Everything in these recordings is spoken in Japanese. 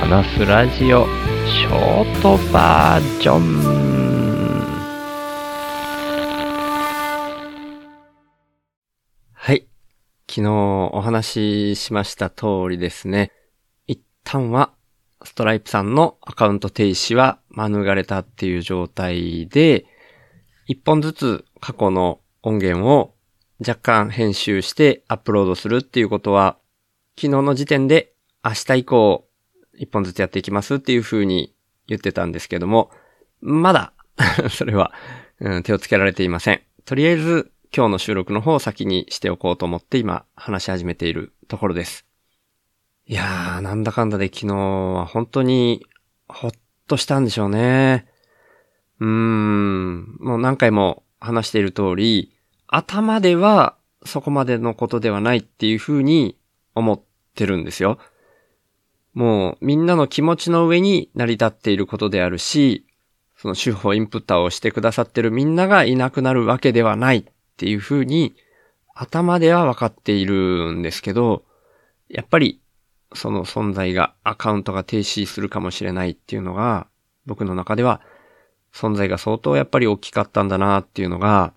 話すラジオショートバージョンはい。昨日お話ししました通りですね。一旦は、ストライプさんのアカウント停止は免れたっていう状態で、一本ずつ過去の音源を若干編集してアップロードするっていうことは、昨日の時点で明日以降一本ずつやっていきますっていう風に言ってたんですけども、まだ それは、うん、手をつけられていません。とりあえず今日の収録の方を先にしておこうと思って今話し始めているところです。いやー、なんだかんだで昨日は本当にほっとしたんでしょうね。うーん、もう何回も話している通り、頭ではそこまでのことではないっていう風に思ってるんですよ。もうみんなの気持ちの上に成り立っていることであるし、その手法インプッターをしてくださってるみんながいなくなるわけではないっていう風に頭では分かっているんですけど、やっぱりその存在がアカウントが停止するかもしれないっていうのが僕の中では存在が相当やっぱり大きかったんだなっていうのが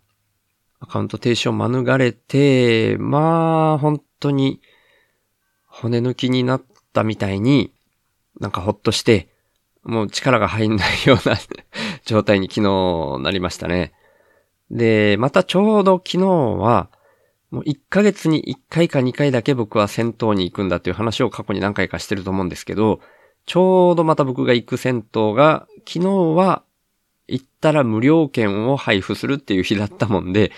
アカウント停止を免れて、まあ本当に骨抜きになったみたいになんかほっとしてもう力が入んないような 状態に昨日なりましたね。で、またちょうど昨日はもう1ヶ月に1回か2回だけ僕は銭湯に行くんだっていう話を過去に何回かしてると思うんですけど、ちょうどまた僕が行く銭湯が、昨日は行ったら無料券を配布するっていう日だったもんで、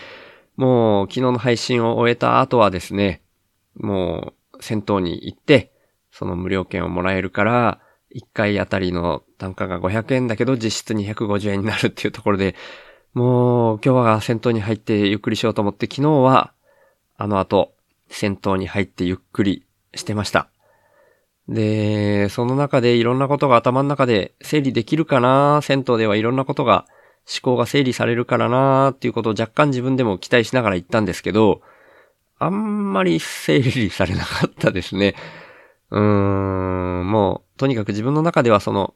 もう昨日の配信を終えた後はですね、もう銭湯に行って、その無料券をもらえるから、1回あたりの単価が500円だけど実質250円になるっていうところで、もう今日は銭湯に入ってゆっくりしようと思って昨日はあの後、戦闘に入ってゆっくりしてました。で、その中でいろんなことが頭の中で整理できるかな？銭湯ではいろんなことが思考が整理されるからなっていうことを若干自分でも期待しながら言ったんですけど、あんまり整理されなかったですね。うーん、もう、とにかく自分の中ではその、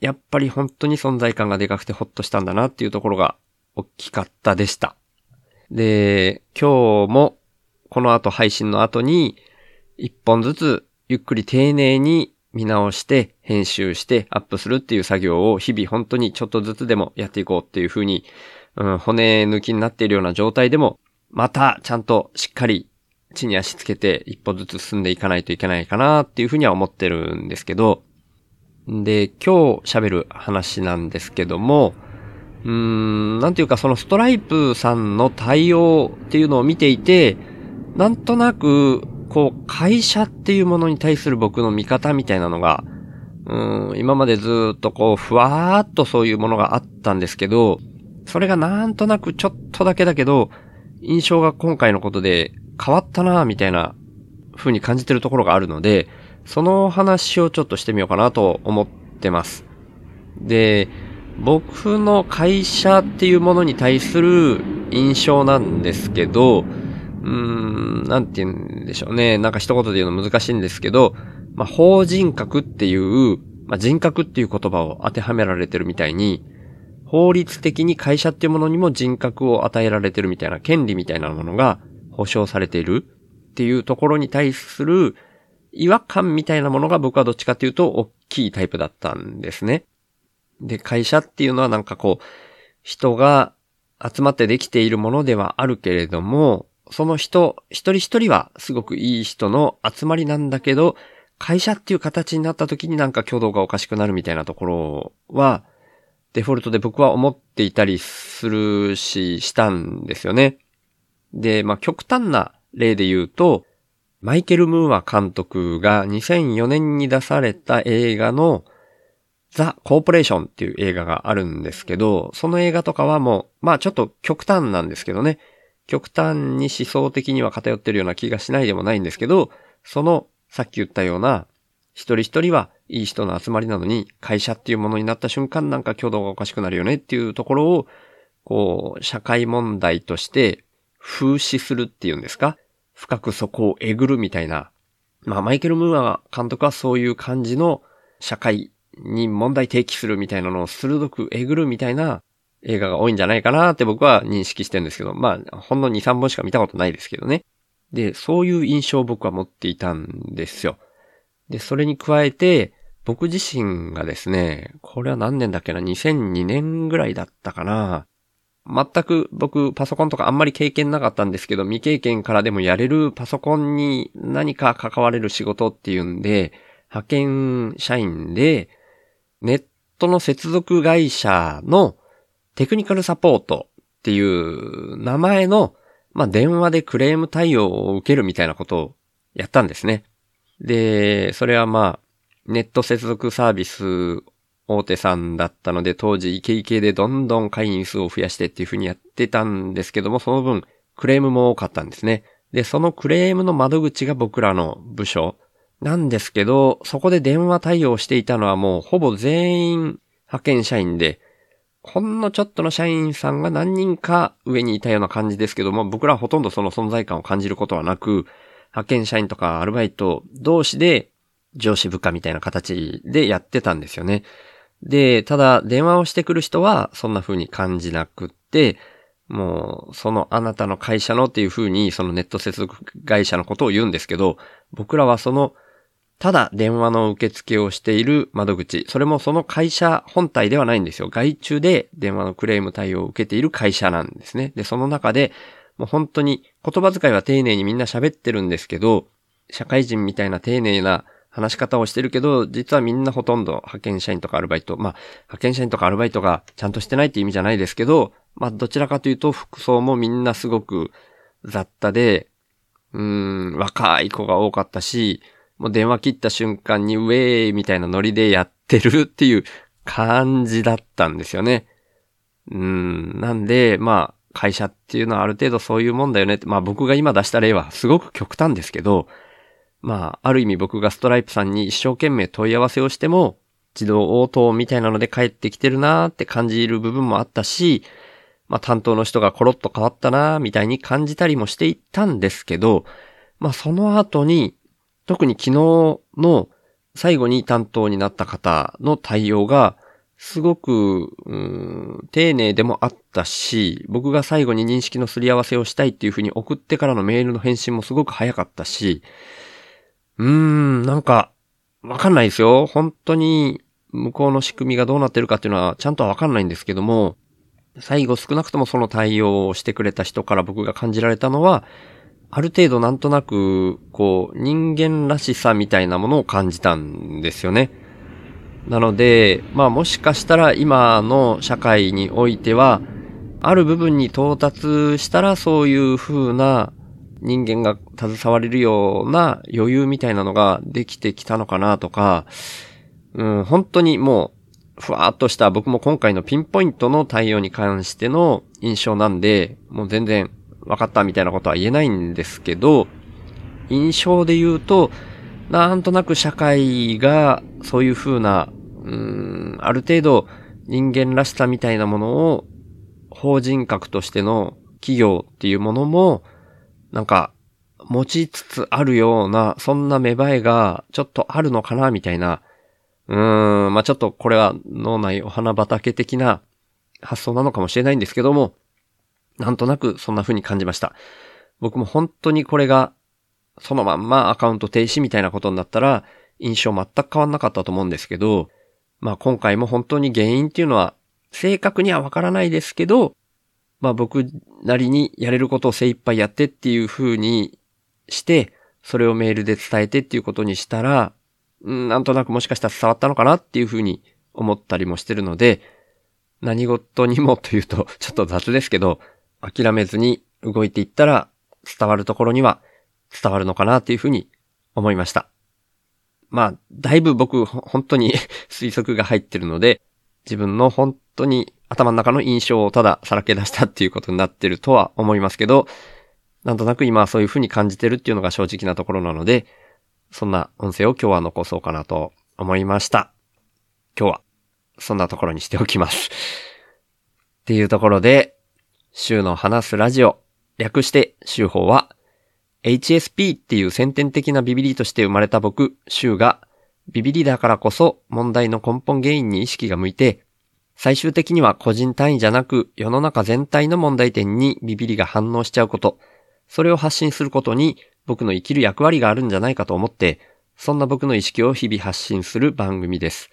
やっぱり本当に存在感がでかくてほっとしたんだなっていうところが大きかったでした。で、今日もこの後配信の後に、一本ずつゆっくり丁寧に見直して編集してアップするっていう作業を日々本当にちょっとずつでもやっていこうっていう風に、うん、骨抜きになっているような状態でも、またちゃんとしっかり地に足つけて一歩ずつ進んでいかないといけないかなっていう風には思ってるんですけど、で、今日喋る話なんですけども、うーん、なんていうかそのストライプさんの対応っていうのを見ていて、なんとなく、こう、会社っていうものに対する僕の見方みたいなのが、うん、今までずっとこう、ふわーっとそういうものがあったんですけど、それがなんとなくちょっとだけだけど、印象が今回のことで変わったなみたいな風に感じてるところがあるので、その話をちょっとしてみようかなと思ってます。で、僕の会社っていうものに対する印象なんですけど、うーん、なんて言うんでしょうね。なんか一言で言うの難しいんですけど、まあ、法人格っていう、まあ、人格っていう言葉を当てはめられてるみたいに、法律的に会社っていうものにも人格を与えられてるみたいな、権利みたいなものが保障されているっていうところに対する違和感みたいなものが僕はどっちかっていうと大きいタイプだったんですね。で、会社っていうのはなんかこう、人が集まってできているものではあるけれども、その人、一人一人はすごくいい人の集まりなんだけど、会社っていう形になった時になんか挙動がおかしくなるみたいなところは、デフォルトで僕は思っていたりするし、したんですよね。で、まあ、極端な例で言うと、マイケル・ムーア監督が2004年に出された映画のザ・コーポレーションっていう映画があるんですけど、その映画とかはもう、まあちょっと極端なんですけどね。極端に思想的には偏ってるような気がしないでもないんですけど、その、さっき言ったような、一人一人はいい人の集まりなのに、会社っていうものになった瞬間なんか挙動がおかしくなるよねっていうところを、こう、社会問題として風刺するっていうんですか？深くそこをえぐるみたいな。まあ、マイケル・ムーア監督はそういう感じの社会に問題提起するみたいなのを鋭くえぐるみたいな映画が多いんじゃないかなって僕は認識してるんですけど、まあ、ほんの2、3本しか見たことないですけどね。で、そういう印象を僕は持っていたんですよ。で、それに加えて、僕自身がですね、これは何年だっけな、2002年ぐらいだったかな。全く僕パソコンとかあんまり経験なかったんですけど、未経験からでもやれるパソコンに何か関われる仕事っていうんで、派遣社員で、ネットの接続会社のテクニカルサポートっていう名前の、まあ、電話でクレーム対応を受けるみたいなことをやったんですね。で、それはまあ、ネット接続サービス大手さんだったので、当時イケイケでどんどん会員数を増やしてっていう風にやってたんですけども、その分、クレームも多かったんですね。で、そのクレームの窓口が僕らの部署なんですけど、そこで電話対応していたのはもうほぼ全員派遣社員で、ほんのちょっとの社員さんが何人か上にいたような感じですけども、僕らはほとんどその存在感を感じることはなく、派遣社員とかアルバイト同士で上司部下みたいな形でやってたんですよね。で、ただ電話をしてくる人はそんな風に感じなくって、もう、そのあなたの会社のっていう風にそのネット接続会社のことを言うんですけど、僕らはその、ただ電話の受付をしている窓口、それもその会社本体ではないんですよ。外注で電話のクレーム対応を受けている会社なんですね。で、その中で、もう本当に言葉遣いは丁寧にみんな喋ってるんですけど、社会人みたいな丁寧な話し方をしてるけど、実はみんなほとんど派遣社員とかアルバイト、まあ、派遣社員とかアルバイトがちゃんとしてないって意味じゃないですけど、まあ、どちらかというと服装もみんなすごく雑多で、うん、若い子が多かったし、もう電話切った瞬間にウェーイみたいなノリでやってるっていう感じだったんですよね。うん、なんで、まあ、会社っていうのはある程度そういうもんだよねって、まあ僕が今出した例はすごく極端ですけど、まあ、ある意味僕がストライプさんに一生懸命問い合わせをしても、自動応答みたいなので帰ってきてるなーって感じる部分もあったし、まあ担当の人がコロッと変わったなーみたいに感じたりもしていったんですけど、まあその後に、特に昨日の最後に担当になった方の対応が、すごく、うん、丁寧でもあったし、僕が最後に認識のすり合わせをしたいっていうふうに送ってからのメールの返信もすごく早かったし、うーん、なんか、わかんないですよ。本当に、向こうの仕組みがどうなってるかっていうのは、ちゃんとわかんないんですけども、最後少なくともその対応をしてくれた人から僕が感じられたのは、ある程度なんとなく、こう、人間らしさみたいなものを感じたんですよね。なので、まあもしかしたら今の社会においては、ある部分に到達したらそういう風な人間が携われるような余裕みたいなのができてきたのかなとか、うん、本当にもう、ふわーっとした僕も今回のピンポイントの対応に関しての印象なんで、もう全然分かったみたいなことは言えないんですけど、印象で言うと、なんとなく社会がそういう風な、うん、ある程度人間らしさみたいなものを法人格としての企業っていうものもなんか、持ちつつあるような、そんな芽生えがちょっとあるのかな、みたいな。うーん、まあ、ちょっとこれは脳内お花畑的な発想なのかもしれないんですけども、なんとなくそんな風に感じました。僕も本当にこれが、そのまんまアカウント停止みたいなことになったら、印象全く変わんなかったと思うんですけど、まあ今回も本当に原因っていうのは、正確にはわからないですけど、まあ僕なりにやれることを精一杯やってっていう風にして、それをメールで伝えてっていうことにしたら、なんとなくもしかしたら伝わったのかなっていう風に思ったりもしてるので、何事にもというと ちょっと雑ですけど、諦めずに動いていったら伝わるところには伝わるのかなっていう風に思いました。まあ、だいぶ僕、本当に 推測が入ってるので、自分の本当に頭の中の印象をたださらけ出したっていうことになってるとは思いますけど、なんとなく今はそういう風に感じてるっていうのが正直なところなので、そんな音声を今日は残そうかなと思いました。今日はそんなところにしておきます。っていうところで、週の話すラジオ、略して週報は、HSP っていう先天的なビビリとして生まれた僕、週が、ビビリだからこそ問題の根本原因に意識が向いて、最終的には個人単位じゃなく世の中全体の問題点にビビリが反応しちゃうこと、それを発信することに僕の生きる役割があるんじゃないかと思って、そんな僕の意識を日々発信する番組です。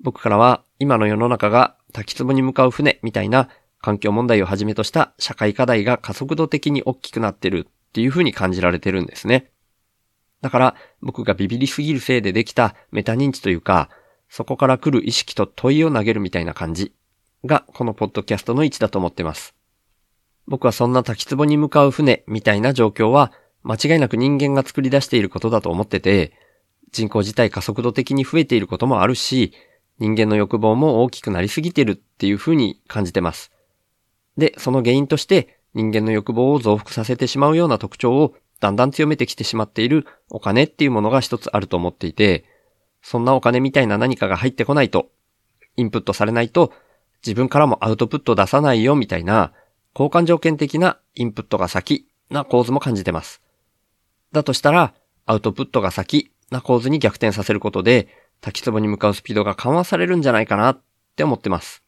僕からは今の世の中が滝壺に向かう船みたいな環境問題をはじめとした社会課題が加速度的に大きくなってるっていう風に感じられてるんですね。だから僕がビビりすぎるせいでできたメタ認知というか、そこから来る意識と問いを投げるみたいな感じがこのポッドキャストの位置だと思ってます。僕はそんな滝壺に向かう船みたいな状況は間違いなく人間が作り出していることだと思ってて、人口自体加速度的に増えていることもあるし、人間の欲望も大きくなりすぎてるっていう風に感じてます。で、その原因として人間の欲望を増幅させてしまうような特徴をだんだん強めてきてしまっているお金っていうものが一つあると思っていて、そんなお金みたいな何かが入ってこないと、インプットされないと、自分からもアウトプット出さないよみたいな、交換条件的なインプットが先な構図も感じてます。だとしたら、アウトプットが先な構図に逆転させることで、滝壺に向かうスピードが緩和されるんじゃないかなって思ってます。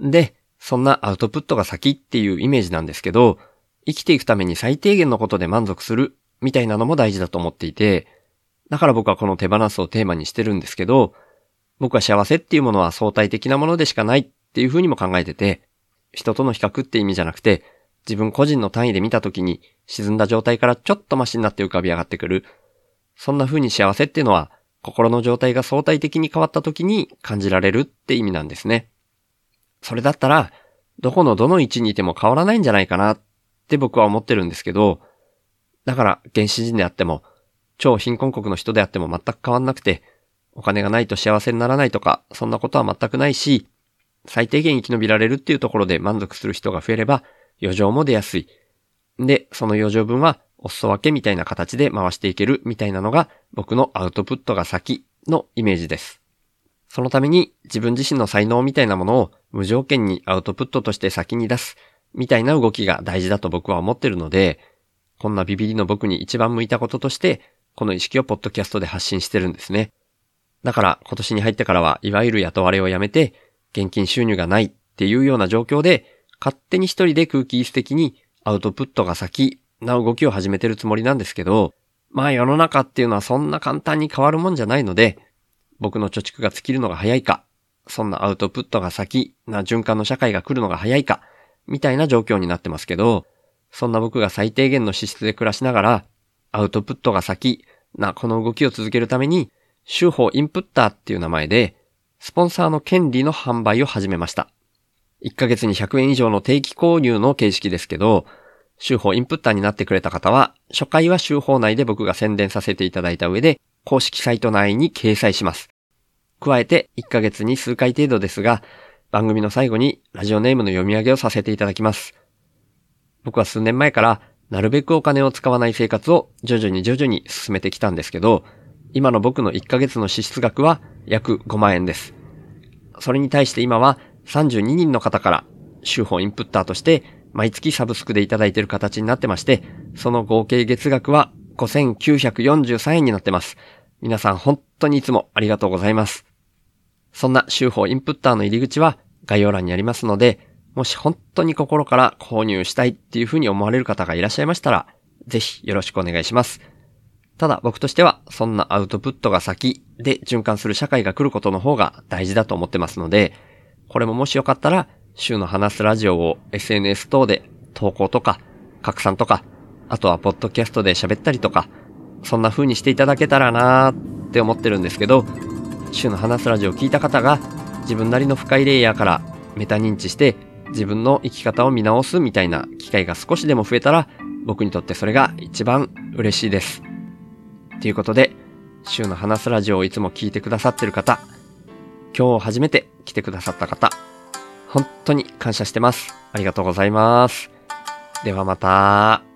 で、そんなアウトプットが先っていうイメージなんですけど、生きていくために最低限のことで満足するみたいなのも大事だと思っていて、だから僕はこの手放すをテーマにしてるんですけど、僕は幸せっていうものは相対的なものでしかないっていうふうにも考えてて、人との比較って意味じゃなくて、自分個人の単位で見たときに沈んだ状態からちょっとマシになって浮かび上がってくる。そんな風に幸せっていうのは心の状態が相対的に変わった時に感じられるって意味なんですね。それだったら、どこのどの位置にいても変わらないんじゃないかなって僕は思ってるんですけど、だから原始人であっても、超貧困国の人であっても全く変わんなくて、お金がないと幸せにならないとか、そんなことは全くないし、最低限生き延びられるっていうところで満足する人が増えれば、余剰も出やすい。で、その余剰分はお裾分けみたいな形で回していけるみたいなのが僕のアウトプットが先のイメージです。そのために自分自身の才能みたいなものを無条件にアウトプットとして先に出すみたいな動きが大事だと僕は思ってるので、こんなビビリの僕に一番向いたこととして、この意識をポッドキャストで発信してるんですね。だから今年に入ってからはいわゆる雇われをやめて、現金収入がないっていうような状況で、勝手に一人で空気椅子的にアウトプットが先な動きを始めてるつもりなんですけど、まあ世の中っていうのはそんな簡単に変わるもんじゃないので、僕の貯蓄が尽きるのが早いか、そんなアウトプットが先な循環の社会が来るのが早いか、みたいな状況になってますけど、そんな僕が最低限の資質で暮らしながら、アウトプットが先なこの動きを続けるために、週報インプッターっていう名前で、スポンサーの権利の販売を始めました。1ヶ月に100円以上の定期購入の形式ですけど、週報インプッターになってくれた方は、初回は週報内で僕が宣伝させていただいた上で、公式サイト内に掲載します。加えて、1ヶ月に数回程度ですが、番組の最後にラジオネームの読み上げをさせていただきます。僕は数年前から、なるべくお金を使わない生活を徐々に徐々に進めてきたんですけど、今の僕の1ヶ月の支出額は約5万円です。それに対して今は32人の方から週報インプッターとして毎月サブスクでいただいている形になってまして、その合計月額は5943円になってます。皆さん本当にいつもありがとうございます。そんな週報インプッターの入り口は概要欄にありますので、もし本当に心から購入したいっていうふうに思われる方がいらっしゃいましたら、ぜひよろしくお願いします。ただ僕としては、そんなアウトプットが先で循環する社会が来ることの方が大事だと思ってますので、これももしよかったら、週の話すラジオを SNS 等で投稿とか、拡散とか、あとはポッドキャストで喋ったりとか、そんな風にしていただけたらなーって思ってるんですけど、週の話すラジオを聞いた方が自分なりの深いレイヤーからメタ認知して自分の生き方を見直すみたいな機会が少しでも増えたら僕にとってそれが一番嬉しいです。ということで、週の話すラジオをいつも聞いてくださってる方、今日初めて来てくださった方、本当に感謝してます。ありがとうございます。ではまた。